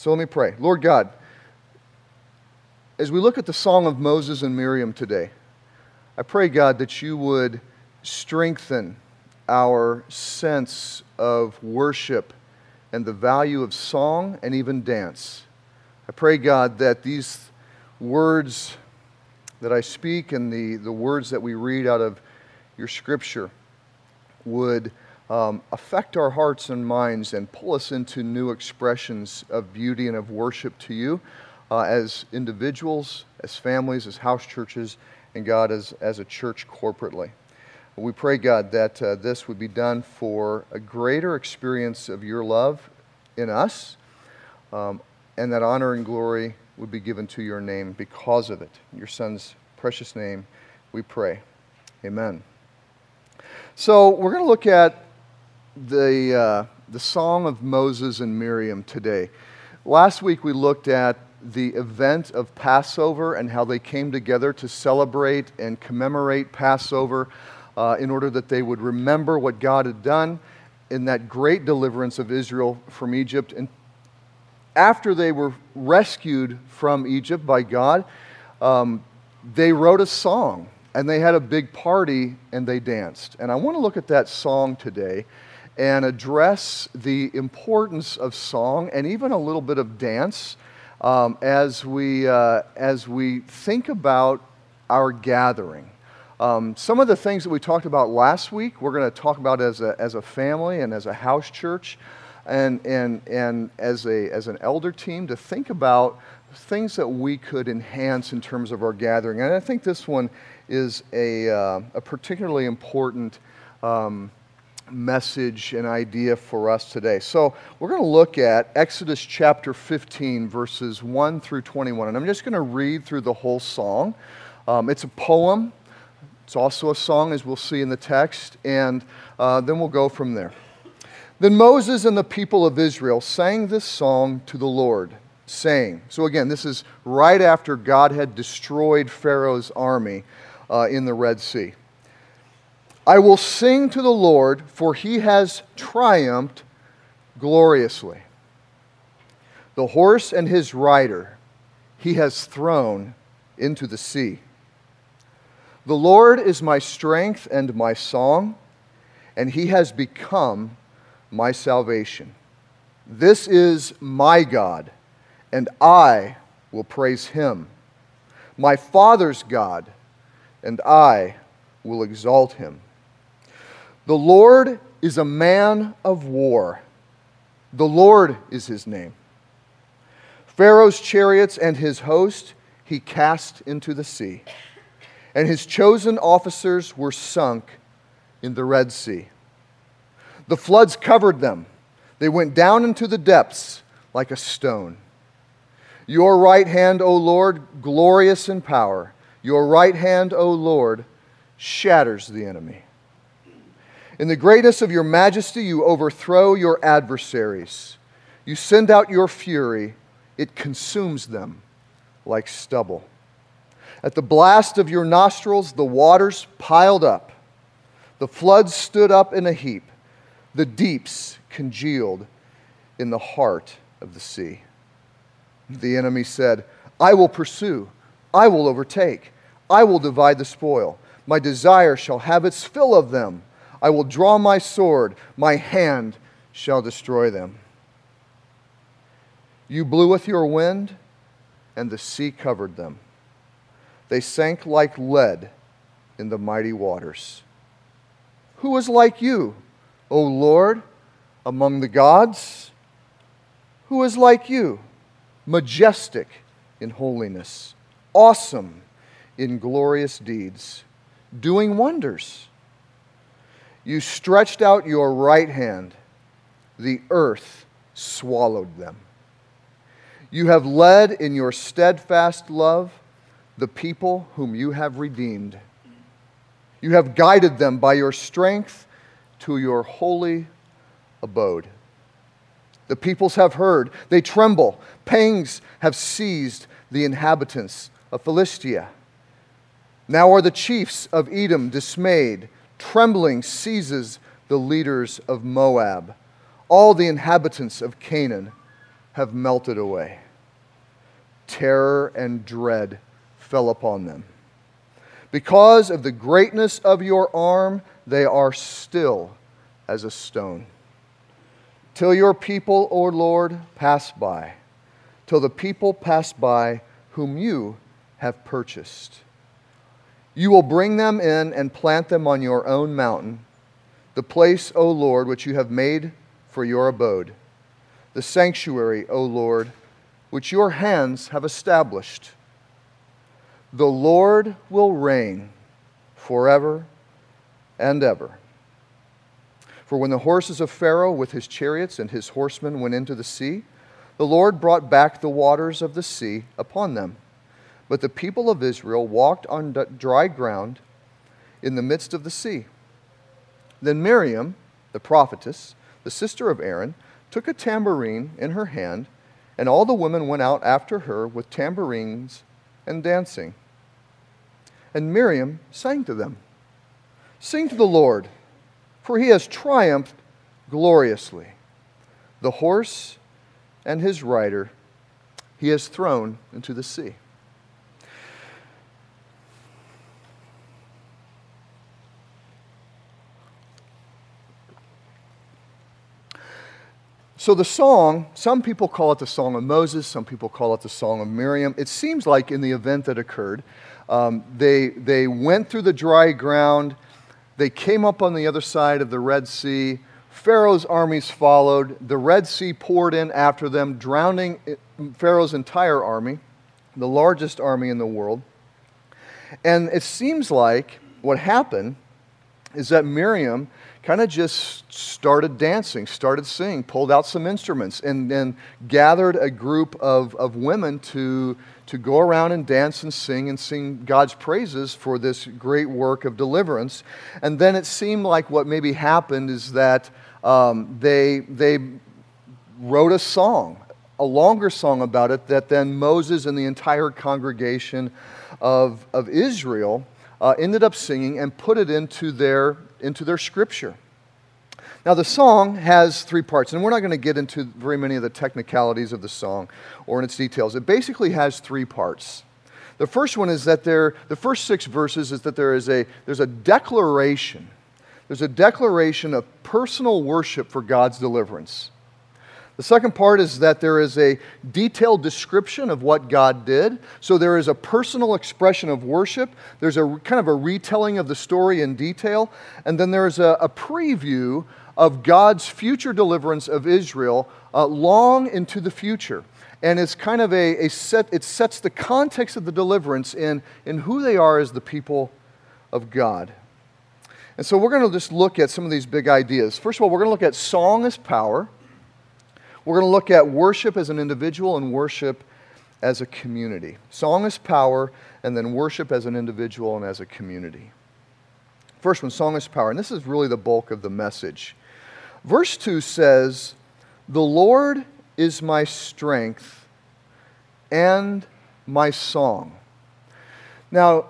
So let me pray. Lord God, as we look at the song of Moses and Miriam today, I pray, God, that you would strengthen our sense of worship and the value of song and even dance. I pray, God, that these words that I speak and the, the words that we read out of your scripture would um, affect our hearts and minds and pull us into new expressions of beauty and of worship to you uh, as individuals, as families, as house churches, and God as, as a church corporately. We pray, God, that uh, this would be done for a greater experience of your love in us, um, and that honor and glory would be given to your name because of it. In your Son's precious name, we pray. Amen. So, we're going to look at the, uh, the Song of Moses and Miriam today. Last week, we looked at the event of Passover and how they came together to celebrate and commemorate Passover uh, in order that they would remember what God had done in that great deliverance of Israel from Egypt. And after they were rescued from Egypt by God, um, they wrote a song and they had a big party and they danced. And I want to look at that song today and address the importance of song and even a little bit of dance um, as, we, uh, as we think about our gathering. Um, some of the things that we talked about last week, we're going to talk about as a, as a family and as a house church and, and, and as, a, as an elder team to think about things that we could enhance in terms of our gathering. And I think this one is a, uh, a particularly important um, message and idea for us today. So we're going to look at Exodus chapter 15, verses 1 through 21. And I'm just going to read through the whole song. Um, it's a poem it's also a song, as we'll see in the text, and uh, then we'll go from there. Then Moses and the people of Israel sang this song to the Lord, saying, So again, this is right after God had destroyed Pharaoh's army uh, in the Red Sea. I will sing to the Lord, for he has triumphed gloriously. The horse and his rider he has thrown into the sea. The Lord is my strength and my song, and he has become my salvation. This is my God, and I will praise him. My Father's God, and I will exalt him. The Lord is a man of war. The Lord is his name. Pharaoh's chariots and his host he cast into the sea and his chosen officers were sunk in the Red Sea. The floods covered them, they went down into the depths like a stone. Your right hand, O Lord, glorious in power. Your right hand, O Lord, shatters the enemy. In the greatness of your majesty, you overthrow your adversaries. You send out your fury, it consumes them like stubble. At the blast of your nostrils, the waters piled up. The floods stood up in a heap. The deeps congealed in the heart of the sea. The enemy said, I will pursue, I will overtake, I will divide the spoil. My desire shall have its fill of them. I will draw my sword, my hand shall destroy them. You blew with your wind, and the sea covered them. They sank like lead in the mighty waters. Who is like you, O Lord, among the gods? Who is like you, majestic in holiness, awesome in glorious deeds, doing wonders? You stretched out your right hand, the earth swallowed them. You have led in your steadfast love the people whom you have redeemed. You have guided them by your strength to your holy abode. The peoples have heard, they tremble. Pangs have seized the inhabitants of Philistia. Now are the chiefs of Edom dismayed. Trembling seizes the leaders of Moab. All the inhabitants of Canaan have melted away. Terror and dread fell upon them. Because of the greatness of your arm, they are still as a stone. Till your people, O Lord, pass by, till the people pass by whom you have purchased. You will bring them in and plant them on your own mountain, the place, O Lord, which you have made for your abode, the sanctuary, O Lord, which your hands have established. The Lord will reign forever and ever. For when the horses of Pharaoh with his chariots and his horsemen went into the sea, the Lord brought back the waters of the sea upon them. But the people of Israel walked on dry ground in the midst of the sea. Then Miriam, the prophetess, the sister of Aaron, took a tambourine in her hand, and all the women went out after her with tambourines and dancing. And Miriam sang to them Sing to the Lord, for he has triumphed gloriously. The horse and his rider he has thrown into the sea. So, the song, some people call it the Song of Moses, some people call it the Song of Miriam. It seems like in the event that occurred, um, they, they went through the dry ground, they came up on the other side of the Red Sea. Pharaoh's armies followed. The Red Sea poured in after them, drowning Pharaoh's entire army, the largest army in the world. And it seems like what happened is that Miriam kind of just started dancing, started singing, pulled out some instruments, and then gathered a group of, of women to, to go around and dance and sing and sing God's praises for this great work of deliverance. And then it seemed like what maybe happened is that um, they, they wrote a song, a longer song about it, that then Moses and the entire congregation of, of Israel. Uh, ended up singing and put it into their into their scripture. Now, the song has three parts, and we're not going to get into very many of the technicalities of the song or in its details. It basically has three parts. The first one is that there, the first six verses is that there is a, there's a declaration. There's a declaration of personal worship for God's deliverance. The second part is that there is a detailed description of what God did. So there is a personal expression of worship. There's a kind of a retelling of the story in detail. And then there's a, a preview of God's future deliverance of Israel uh, long into the future. And it's kind of a, a set, it sets the context of the deliverance in, in who they are as the people of God. And so we're going to just look at some of these big ideas. First of all, we're going to look at song as power. We're going to look at worship as an individual and worship as a community. Song is power, and then worship as an individual and as a community. First one, song is power. And this is really the bulk of the message. Verse 2 says, The Lord is my strength and my song. Now,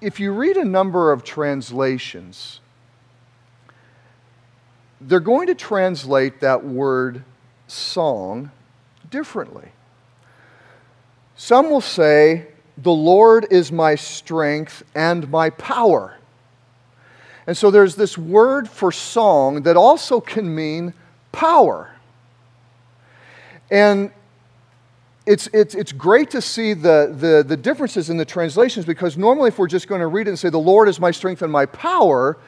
if you read a number of translations, they're going to translate that word song differently. Some will say, The Lord is my strength and my power. And so there's this word for song that also can mean power. And it's, it's, it's great to see the, the, the differences in the translations because normally, if we're just going to read it and say, The Lord is my strength and my power,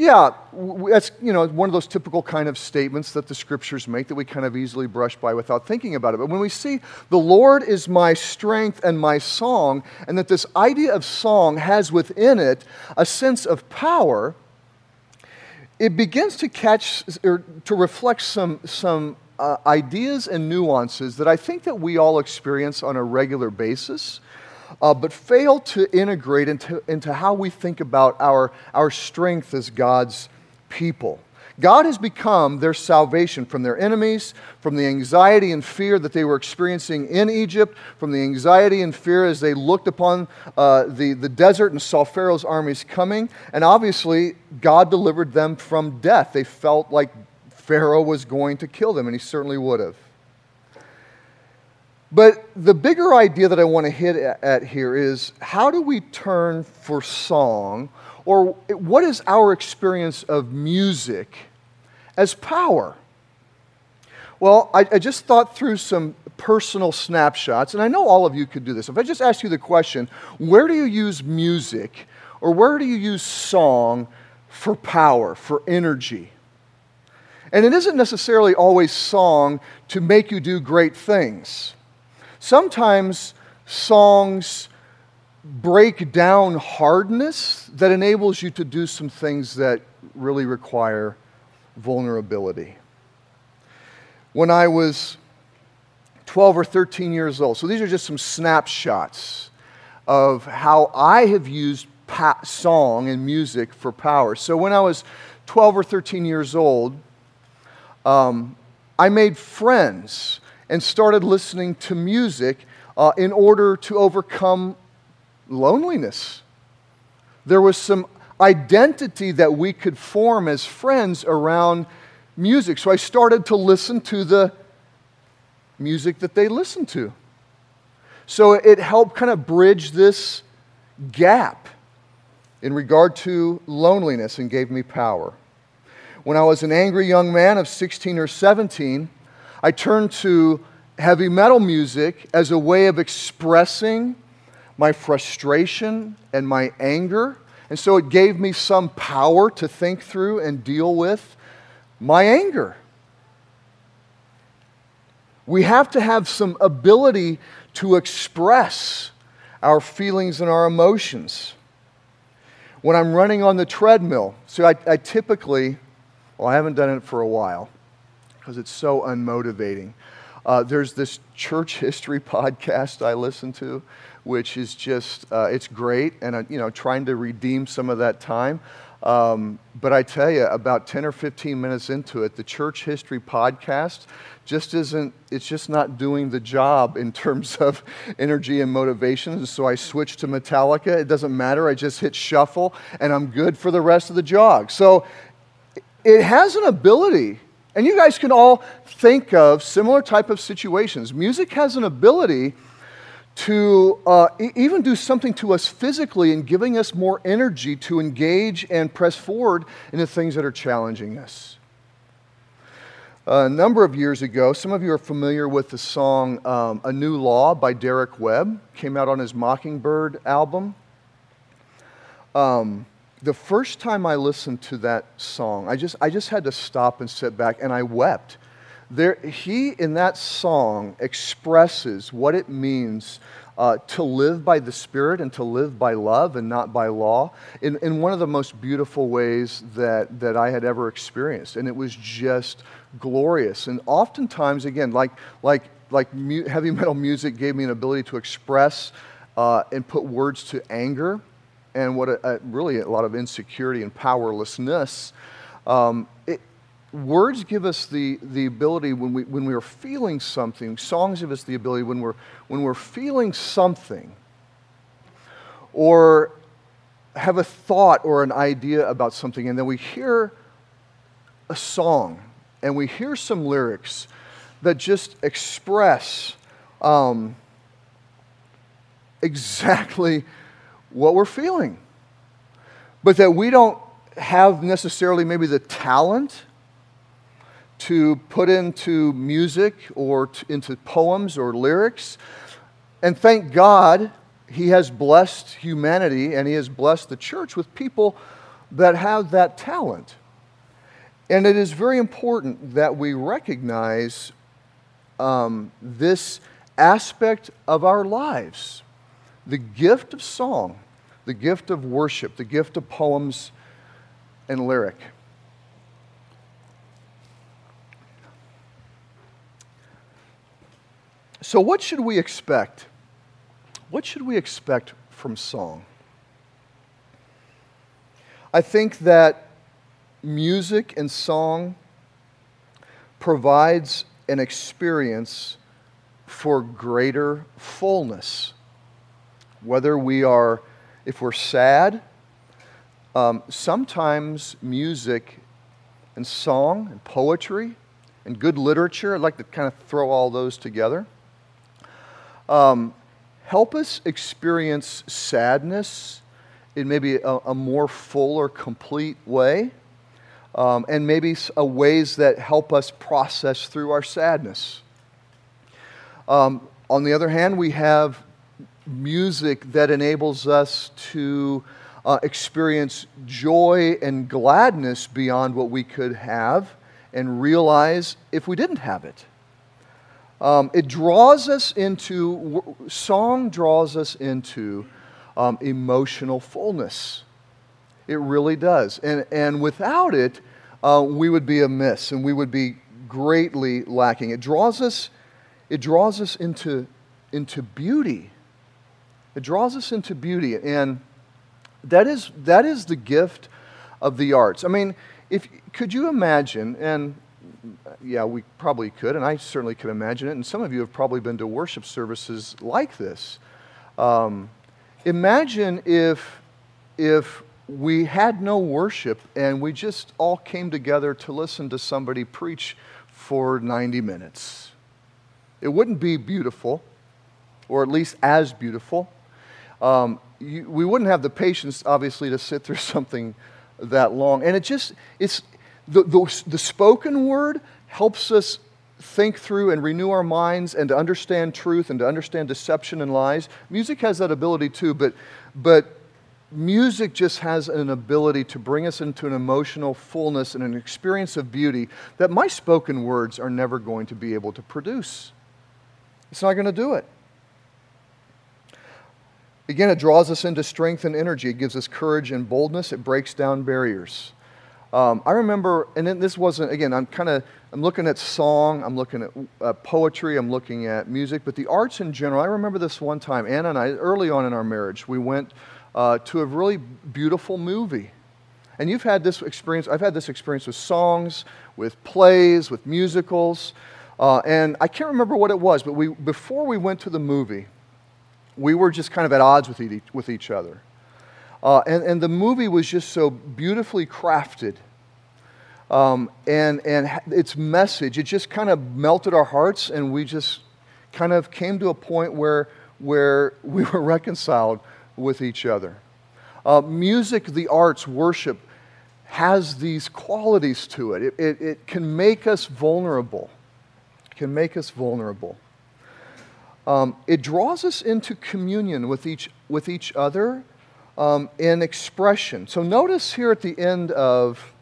yeah, that's you know one of those typical kind of statements that the scriptures make that we kind of easily brush by without thinking about it. But when we see the Lord is my strength and my song, and that this idea of song has within it a sense of power, it begins to catch or to reflect some some uh, ideas and nuances that I think that we all experience on a regular basis uh, but fail to integrate into, into how we think about our, our strength as God's people. God has become their salvation from their enemies, from the anxiety and fear that they were experiencing in Egypt, from the anxiety and fear as they looked upon uh, the, the desert and saw Pharaoh's armies coming. And obviously, God delivered them from death. They felt like Pharaoh was going to kill them, and he certainly would have. But the bigger idea that I want to hit at here is how do we turn for song, or what is our experience of music as power? Well, I, I, just thought through some personal snapshots, and I know all of you could do this. If I just ask you the question, where do you use music or where do you use song for power, for energy? And it isn't necessarily always song to make you do great things. Sometimes songs break down hardness that enables you to do some things that really require vulnerability when I was 12 or 13 years old. So these are just some snapshots of how I have used pa- song and music for power. So when I was 12 or 13 years old, um, I made friends and started listening to music uh, in order to overcome loneliness. There was some identity that we could form as friends around music. So I started to listen to the music that they listened to. So it helped kind of bridge this gap in regard to loneliness and gave me power. When I was an angry young man of 16 or 17, I turned to heavy metal music as a way of expressing my frustration and my anger. And so it gave me some power to think through and deal with my anger. We have to have some ability to express our feelings and our emotions. When I'm running on the treadmill, so I, I typically, well, I haven't done it for a while because it's so unmotivating. Uh, there's this church history podcast I listen to, which is just, uh, it's great, and, uh, you know, trying to redeem some of that time. Um, but I tell you, about 10 or 15 minutes into it, the church history podcast just isn't, it's just not doing the job in terms of energy and motivation. And So I switched to Metallica. It doesn't matter. I just hit shuffle and I'm good for the rest of the jog. So it has an ability, and you guys can all think of similar type of situations. Music has an ability to uh, even do something to us physically and giving us more energy to engage and press forward in the things that are challenging us. a number of years ago, some of you are familiar with the song um, A New Law by Derek Webb, came out on his Mockingbird album. Um, the first time I listened to that song, I just, I just had to stop and sit back and I wept there, he, in that song, expresses what it means uh, to live by the Spirit and to live by love and not by law in, in one of the most beautiful ways that, that I had ever experienced. And it was just glorious. And oftentimes, again, like, like, like mu- heavy metal music gave me an ability to express uh, and put words to anger and what a, a, really a lot of insecurity and powerlessness. Um, it, words give us the, the ability when we, when we are feeling something, songs give us the ability when we're, when we're feeling something or have a thought or an idea about something, and then we hear a song and we hear some lyrics that just express um, exactly what we're feeling, but that we don't have necessarily maybe the talent to put into music or to, into poems or lyrics. And thank God he has blessed humanity and he has blessed the church with people that have that talent. And it is very important that we recognize um, this aspect of our lives the gift of song, the gift of worship, the gift of poems and lyric. So, what should we expect? What should we expect from song? I think that music and song provides an experience for greater fullness. Whether we are, if we're sad, um, sometimes music and song and poetry and good literature, I'd like to kind of throw all those together um, help us experience sadness in maybe a, a more full or complete way, um, and maybe a ways that help us process through our sadness. Um, on the other hand, we have music that enables us to uh, experience joy and gladness beyond what we could have and realize if we didn't have it. Um, it draws us into, song draws us into um, emotional fullness. It really does. And, and without it, uh, we would be amiss and we would be greatly lacking. It draws us, it draws us into, into beauty. It draws us into beauty. And that is, that is the gift of the arts. I mean, if, could you imagine, and yeah, we probably could, and I certainly could imagine it, and some of you have probably been to worship services like this. Um, imagine if, if we had no worship and we just all came together to listen to somebody preach for 90 minutes. It wouldn't be beautiful, or at least as beautiful. Um, you, we wouldn't have the patience, obviously, to sit through something that long. And it just, it's, the, the, the spoken word helps us think through and renew our minds and to understand truth and to understand deception and lies. Music has that ability too, but, but music just has an ability to bring us into an emotional fullness and an experience of beauty that my spoken words are never going to be able to produce. It's not going to do it. Again, it draws us into strength and energy. It gives us courage and boldness. It breaks down barriers. Um, I remember, and then this wasn't, again, I'm kind of, I'm looking at song, I'm looking at uh, poetry, I'm looking at music, but the arts in general. I remember this one time, Anna and I, early on in our marriage, we went uh, to a really beautiful movie. And you've had this experience, I've had this experience with songs, with plays, with musicals. Uh, and I can't remember what it was, but we, before we went to the movie, we were just kind of at odds with each, with each other. Uh, and, and the movie was just so beautifully crafted. Um, and, and its message, it just kind of melted our hearts, and we just kind of came to a point where, where we were reconciled with each other. Uh, music, the arts, worship has these qualities to it. It, it. it can make us vulnerable. Can make us vulnerable um, it draws us into communion with each, with each other um, in expression. So notice here at the end of,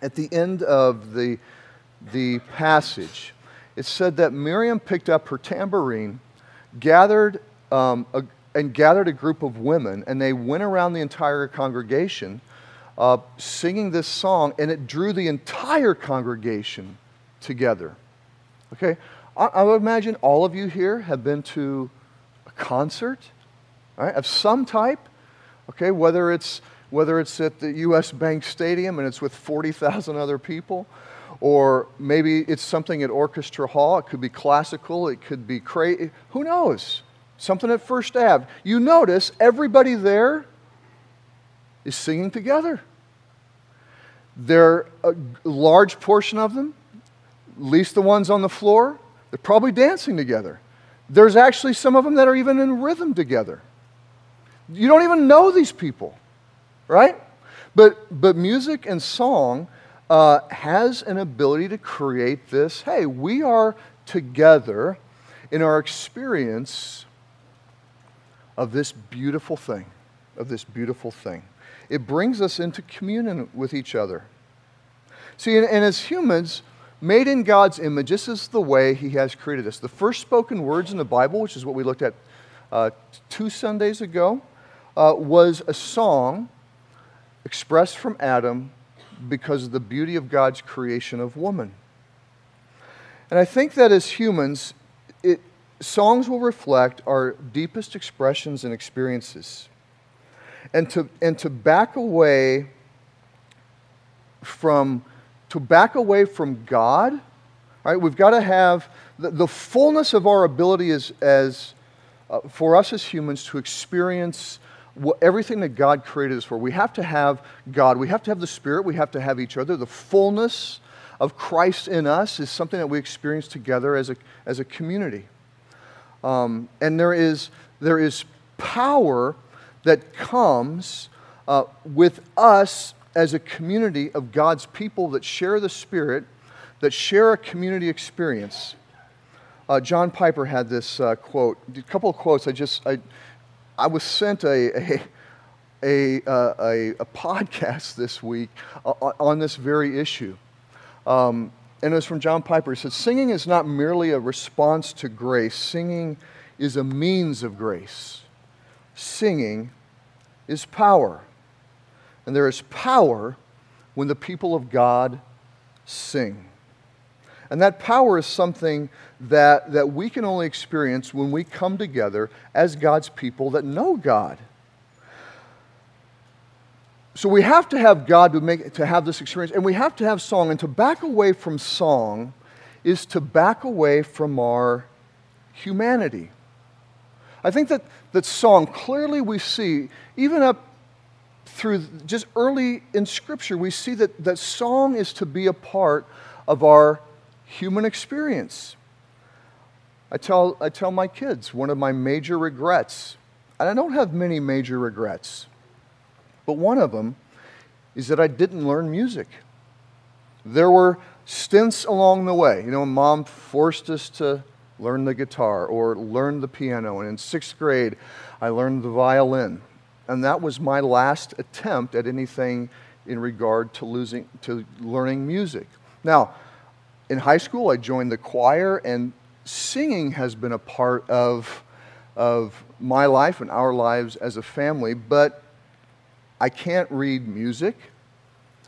at the, end of the, the passage, it said that Miriam picked up her tambourine, gathered, um, a, and gathered a group of women, and they went around the entire congregation uh, singing this song, and it drew the entire congregation together. Okay? I, I would imagine all of you here have been to a concert right, of some type, okay, whether it's, whether it's at the U.S. Bank Stadium and it's with 40,000 other people, or maybe it's something at Orchestra Hall. It could be classical, it could be crazy. Who knows? Something at First Ave. You notice everybody there is singing together. There, a large portion of them, at least the ones on the floor, they're probably dancing together. There's actually some of them that are even in rhythm together. You don't even know these people, right? But, but music and song uh, has an ability to create this hey, we are together in our experience of this beautiful thing, of this beautiful thing. It brings us into communion with each other. See, and, and as humans, made in God's image, this is the way He has created us. The first spoken words in the Bible, which is what we looked at uh, two Sundays ago, uh, was a song expressed from Adam because of the beauty of God's creation of woman. And I think that as humans, it, songs will reflect our deepest expressions and experiences. And to, and to back away from to back away from God, right? We've got to have the, the fullness of our ability as, as uh, for us as humans to experience what, everything that God created us for. We have to have God. We have to have the Spirit. We have to have each other. The fullness of Christ in us is something that we experience together as a, as a community. Um, and there is, there is power that comes uh, with us as a community of God's people that share the Spirit, that share a community experience. Uh, John Piper had this uh, quote, a couple of quotes. I just, I, I was sent a, a, a, uh, a, a podcast this week on this very issue. Um, and it was from John Piper. He said, Singing is not merely a response to grace, singing is a means of grace. Singing is power. And there is power when the people of God sing. And that power is something that, that we can only experience when we come together as God's people that know God. So we have to have God to, make, to have this experience, and we have to have song. And to back away from song is to back away from our humanity. I think that, that song, clearly we see, even up through just early in Scripture, we see that, that song is to be a part of our human experience. I tell, I tell my kids one of my major regrets, and I don't have many major regrets but one of them is that I didn't learn music. There were stints along the way. You know, mom forced us to learn the guitar or learn the piano. And in sixth grade, I learned the violin. And that was my last attempt at anything in regard to, losing, to learning music. Now, in high school, I joined the choir, and singing has been a part of, of my life and our lives as a family. But I can't read music.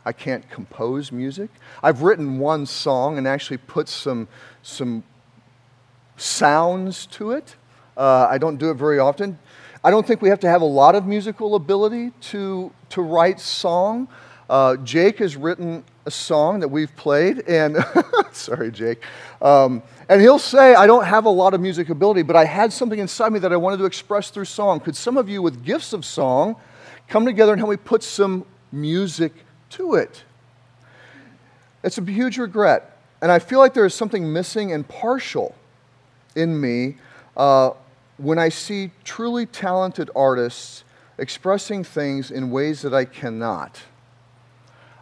I can't compose music. I've written one song and actually put some, some sounds to it. Uh, I don't do it very often. I don't think we have to have a lot of musical ability to, to write song. Uh, Jake has written a song that we've played, and sorry, Jake. Um, and he'll say, I don't have a lot of music ability, but I had something inside me that I wanted to express through song. Could some of you with gifts of song come together and help me put some music to it. It's a huge regret. And I feel like there is something missing and partial in me uh, when I see truly talented artists expressing things in ways that I cannot.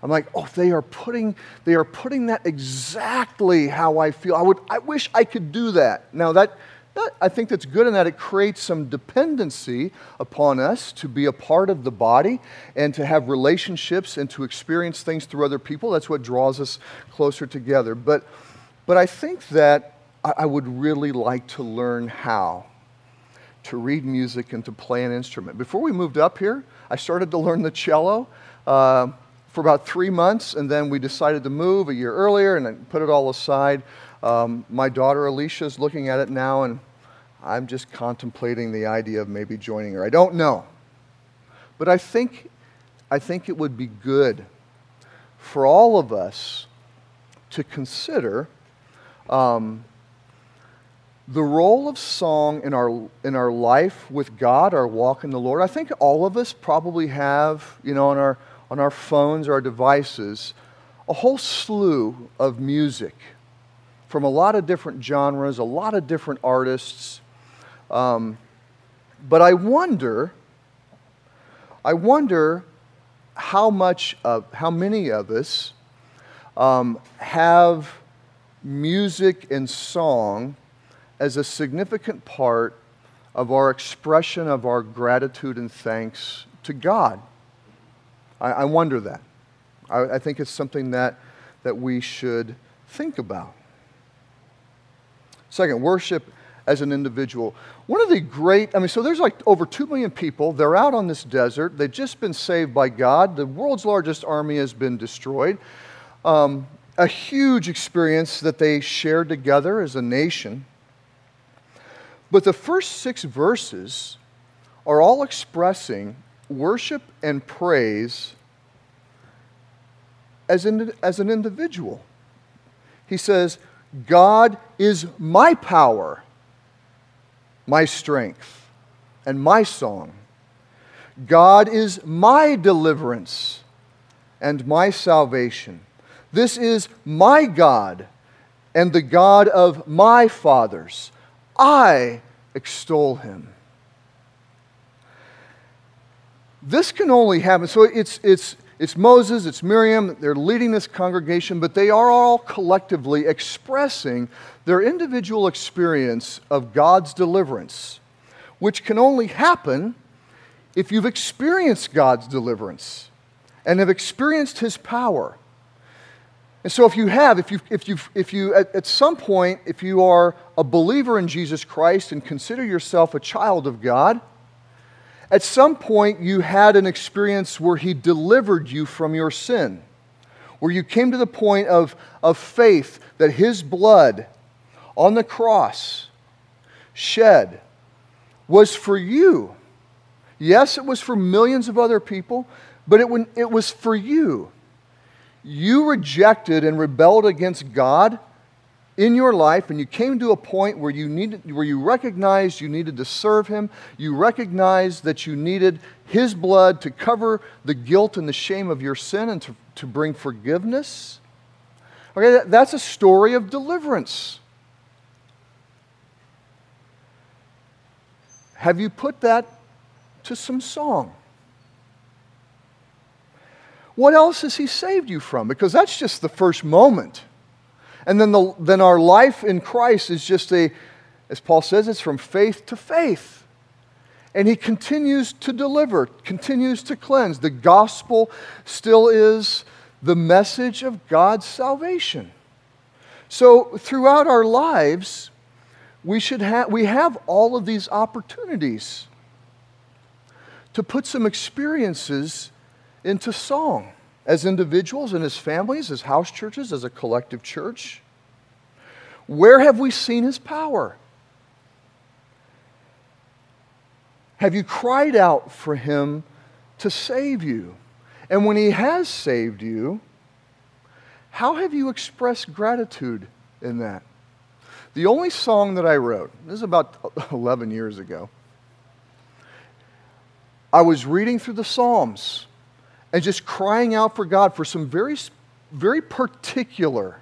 I'm like, oh, they are putting, they are putting that exactly how I feel. I, would, I wish I could do that. Now, that, that, I think that's good in that it creates some dependency upon us to be a part of the body and to have relationships and to experience things through other people. That's what draws us closer together. But, but I think that I, I would really like to learn how to read music and to play an instrument. Before we moved up here, I started to learn the cello. Uh, for about three months, and then we decided to move a year earlier and then put it all aside. Um, my daughter Alicia is looking at it now, and I'm just contemplating the idea of maybe joining her. I don't know. But I think, I think it would be good for all of us to consider um, the role of song in our, in our life with God, our walk in the Lord. I think all of us probably have, you know, on our, on our phones or our devices, a whole slew of music from a lot of different genres, a lot of different artists. Um, but I wonder, I wonder how much of, how many of us um, have music and song as a significant part of our expression of our gratitude and thanks to God. I, I wonder that. I, I think it's something that, that we should think about. Second, worship as an individual. One of the great, I mean, so there's like over 2 million people. They're out on this desert. They've just been saved by God. The world's largest army has been destroyed. Um, a huge experience that they shared together as a nation. But the first six verses are all expressing worship and praise as, in, as an individual. He says, God is my power, my strength, and my song. God is my deliverance and my salvation. This is my God and the God of my fathers. I extol him. This can only happen. So it's, it's, it's Moses, it's Miriam, they're leading this congregation, but they are all collectively expressing their individual experience of God's deliverance, which can only happen if you've experienced God's deliverance and have experienced His power. And so, if you have, if you, if you, if you at, at some point, if you are a believer in Jesus Christ and consider yourself a child of God, at some point you had an experience where He delivered you from your sin, where you came to the point of, of faith that His blood on the cross shed was for you. Yes, it was for millions of other people, but it, it was for you you rejected and rebelled against God in your life and you came to a point where you needed where you recognized you needed to serve him you recognized that you needed his blood to cover the guilt and the shame of your sin and to, to bring forgiveness. Okay that's a story of deliverance. Have you put that to some song what else has He saved you from? Because that's just the first moment. And then, the, then our life in Christ is just a, as Paul says, it's from faith to faith. And He continues to deliver, continues to cleanse. The gospel still is the message of God's salvation. So throughout our lives, we, should have, we have all of these opportunities to put some experiences into song as individuals and as families, as house churches, as a collective church? Where have we seen his power? Have you cried out for him to save you? And when he has saved you, how have you expressed gratitude in that? The only song that I wrote, this is about 11 years ago, I was reading through the Psalms and just crying out for God for some very, very particular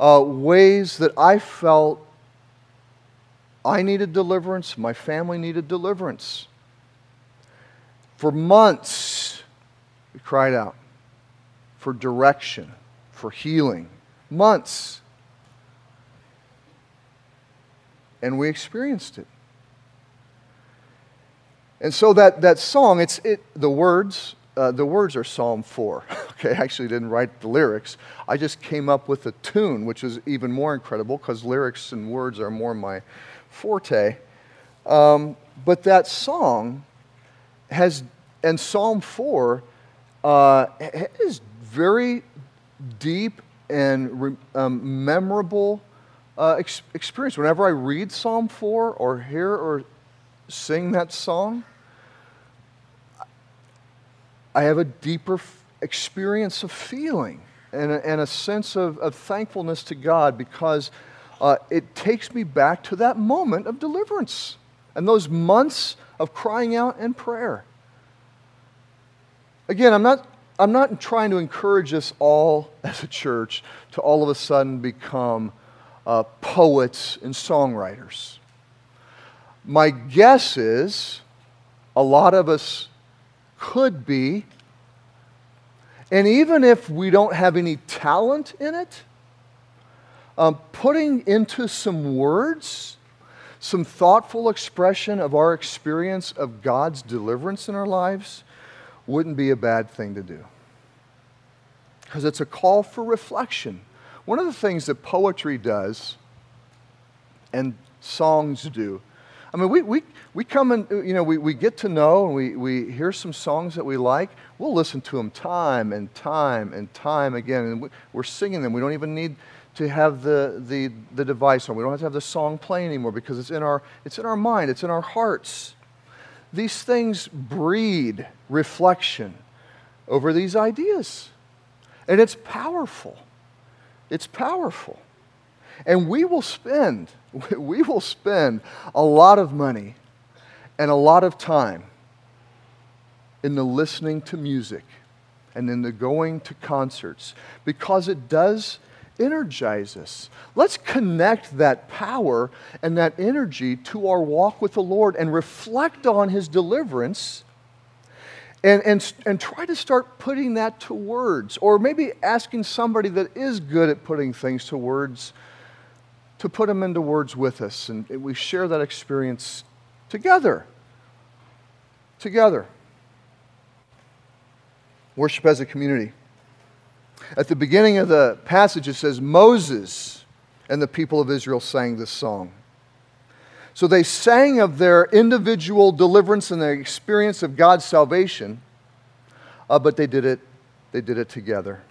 uh, ways that I felt I needed deliverance, my family needed deliverance. For months, we cried out for direction, for healing. Months. And we experienced it. And so that, that song, it's it, the words uh, the words are Psalm 4. okay, I actually didn't write the lyrics. I just came up with a tune, which is even more incredible because lyrics and words are more my forte. Um, but that song has, and Psalm 4 uh, is very deep and um, memorable uh, ex- experience. Whenever I read Psalm 4 or hear or sing that song, I have a deeper experience of feeling and a, and a sense of, of, thankfulness to God because uh, it takes me back to that moment of deliverance and those months of crying out and prayer. Again, I'm not, I'm not trying to encourage us all as a church to all of a sudden become uh, poets and songwriters. My guess is a lot of us could be. And even if we don't have any talent in it, um, putting into some words, some thoughtful expression of our experience of God's deliverance in our lives wouldn't be a bad thing to do. Because it's a call for reflection. One of the things that poetry does and songs do I mean, we, we, we come and, uh, you know, we, we get to know and we, we hear some songs that we like. We'll listen to them time and time and time again. And we, we're singing them. We don't even need to have the, the, the device on. We don't have to have the song playing anymore because it's in, our, it's in our mind, it's in our hearts. These things breed reflection over these ideas. And it's powerful. It's powerful. And we will spend, we will spend a lot of money and a lot of time in the listening to music and in the going to concerts because it does energize us. Let's connect that power and that energy to our walk with the Lord and reflect on His deliverance and, and, and try to start putting that to words. Or maybe asking somebody that is good at putting things to words to put them into words with us. And we share that experience together. Together. Worship as a community. At the beginning of the passage, it says, Moses and the people of Israel sang this song. So they sang of their individual deliverance and their experience of God's salvation, uh, but they did it, they did it together.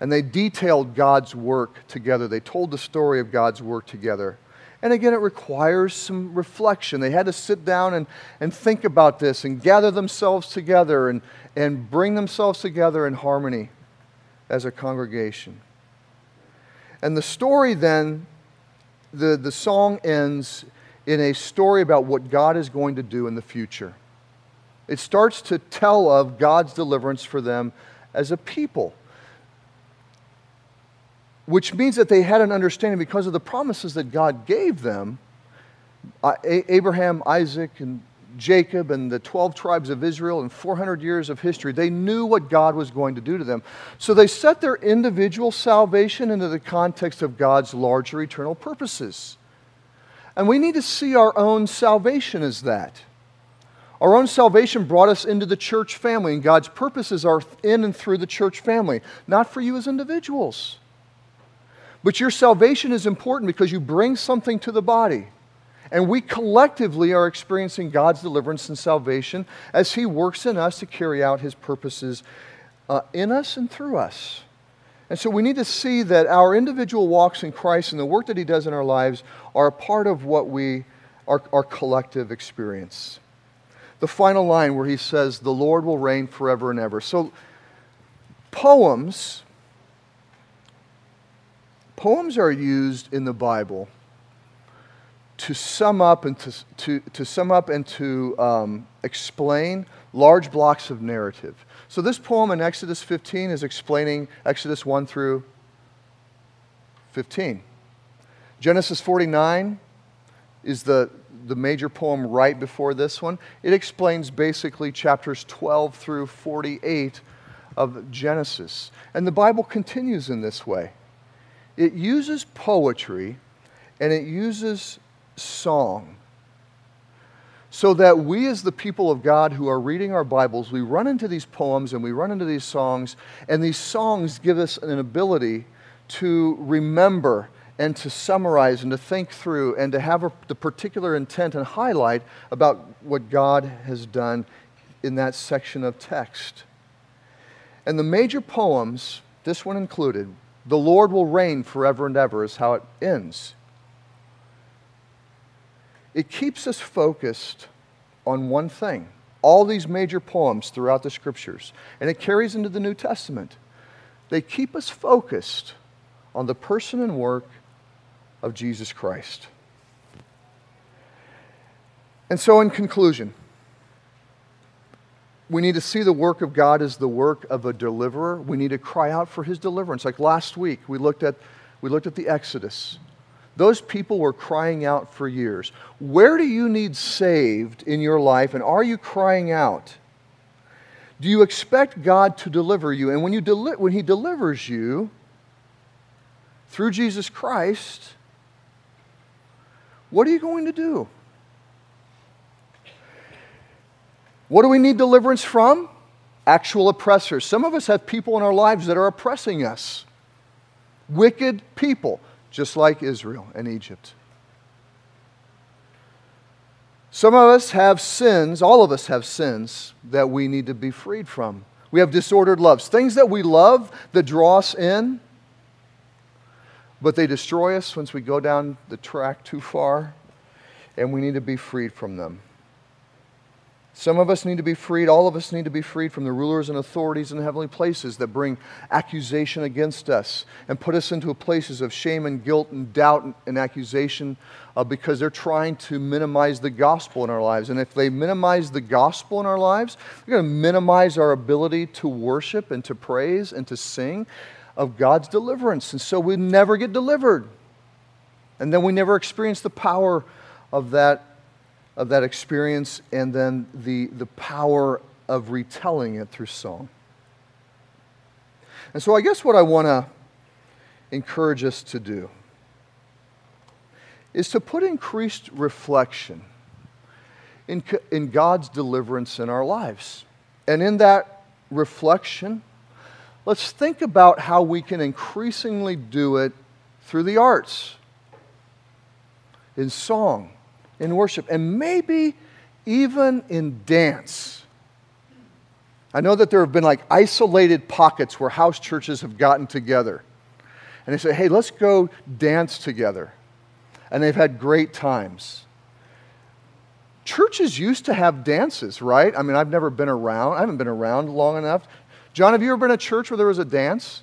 And they detailed God's work together. They told the story of God's work together. And again, it requires some reflection. They had to sit down and, and think about this and gather themselves together and, and bring themselves together in harmony as a congregation. And the story then, the, the song ends in a story about what God is going to do in the future. It starts to tell of God's deliverance for them as a people, which means that they had an understanding because of the promises that God gave them. Abraham, Isaac, and Jacob and the 12 tribes of Israel and 400 years of history. They knew what God was going to do to them. So they set their individual salvation into the context of God's larger eternal purposes. And we need to see our own salvation as that. Our own salvation brought us into the church family, and God's purposes are in and through the church family, not for you as individuals. But your salvation is important because you bring something to the body. And we collectively are experiencing God's deliverance and salvation as He works in us to carry out His purposes uh, in us and through us. And so we need to see that our individual walks in Christ and the work that He does in our lives are a part of what we, our, our collective experience. The final line where He says, The Lord will reign forever and ever. So, poems. Poems are used in the Bible to sum up and to, to, to sum up and to um, explain large blocks of narrative. So this poem in Exodus 15 is explaining Exodus 1 through 15. Genesis 49 is the, the major poem right before this one. It explains basically chapters 12 through 48 of Genesis. And the Bible continues in this way. It uses poetry and it uses song. So that we, as the people of God who are reading our Bibles, we run into these poems and we run into these songs, and these songs give us an ability to remember and to summarize and to think through and to have a, the particular intent and highlight about what God has done in that section of text. And the major poems, this one included, the Lord will reign forever and ever, is how it ends it keeps us focused on one thing. All these major poems throughout the scriptures, and it carries into the New Testament. They keep us focused on the person and work of Jesus Christ. And so, in conclusion, we need to see the work of God as the work of a deliverer. We need to cry out for his deliverance. Like last week, we looked at, we looked at the Exodus. Those people were crying out for years. Where do you need saved in your life, and are you crying out? Do you expect God to deliver you? And when, you deli- when He delivers you through Jesus Christ, what are you going to do? What do we need deliverance from? Actual oppressors. Some of us have people in our lives that are oppressing us. Wicked people just like Israel and Egypt. Some of us have sins, all of us have sins that we need to be freed from. We have disordered loves, things that we love that draw us in, but they destroy us once we go down the track too far, and we need to be freed from them. Some of us need to be freed, all of us need to be freed from the rulers and authorities in the heavenly places that bring accusation against us and put us into places of shame and guilt and doubt and accusation uh, because they're trying to minimize the gospel in our lives. And if they minimize the gospel in our lives, they're going to minimize our ability to worship and to praise and to sing. of God's deliverance. And so we never get delivered. And then we never experience the power of that, of that experience and then the, the power of retelling it through song. And so I guess what I want to encourage us to do is to put increased reflection in, in God's deliverance in our lives. And in that reflection, let's think about how we can increasingly do it through the arts, in song, in worship, and maybe even in dance. I know that there have been like isolated pockets where house churches have gotten together and they say, hey, let's go dance together. And they've had great times. Churches used to have dances, right? I mean, I've never been around. I haven't been around long enough. John, have you ever been a church where there was a dance?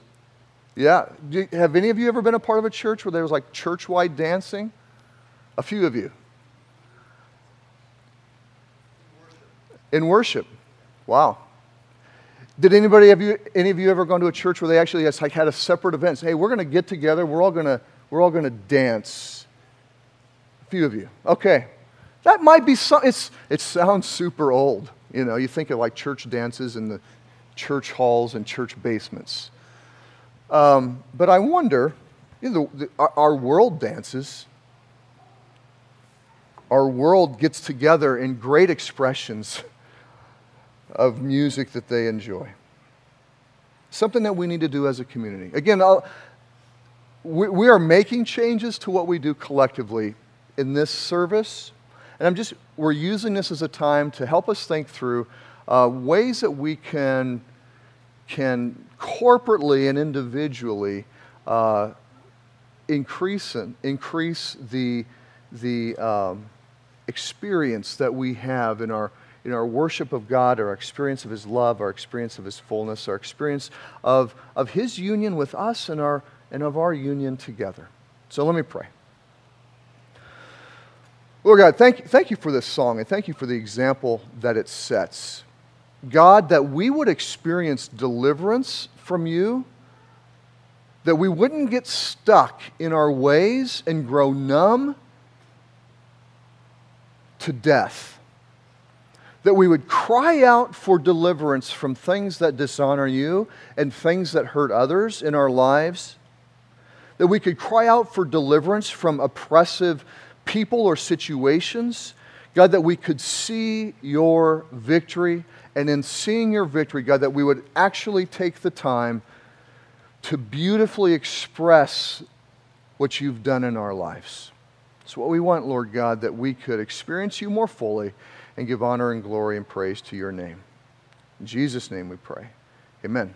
Yeah. have any of you ever been a part of a church where there was like church wide dancing? A few of you. In worship. Wow. Did anybody have you, any of you ever gone to a church where they actually has, like, had a separate event? Hey, we're going to get together. We're all going to we're all going to dance. A few of you. Okay. That might be some, it's, it sounds super old. You know, you think of like church dances in the church halls and church basements. Um, but I wonder, you know, the, the, our, our world dances, our world gets together in great expressions of music that they enjoy. Something that we need to do as a community. Again, we, we are making changes to what we do collectively in this service. And I'm just, we're using this as a time to help us think through uh, ways that we can, can corporately and individually uh, increase, increase the, the um, experience that we have in our in our worship of God, our experience of His love, our experience of His fullness, our experience of, of His union with us and, our, and of our union together. So let me pray. Lord God, thank, thank you for this song and thank you for the example that it sets. God, that we would experience deliverance from you, that we wouldn't get stuck in our ways and grow numb to death that we would cry out for deliverance from things that dishonor you and things that hurt others in our lives, that we could cry out for deliverance from oppressive people or situations. God, that we could see your victory, and in seeing your victory, God, that we would actually take the time to beautifully express what you've done in our lives. It's what we want, Lord God, that we could experience you more fully and give honor and glory and praise to your name. In Jesus' name we pray. Amen.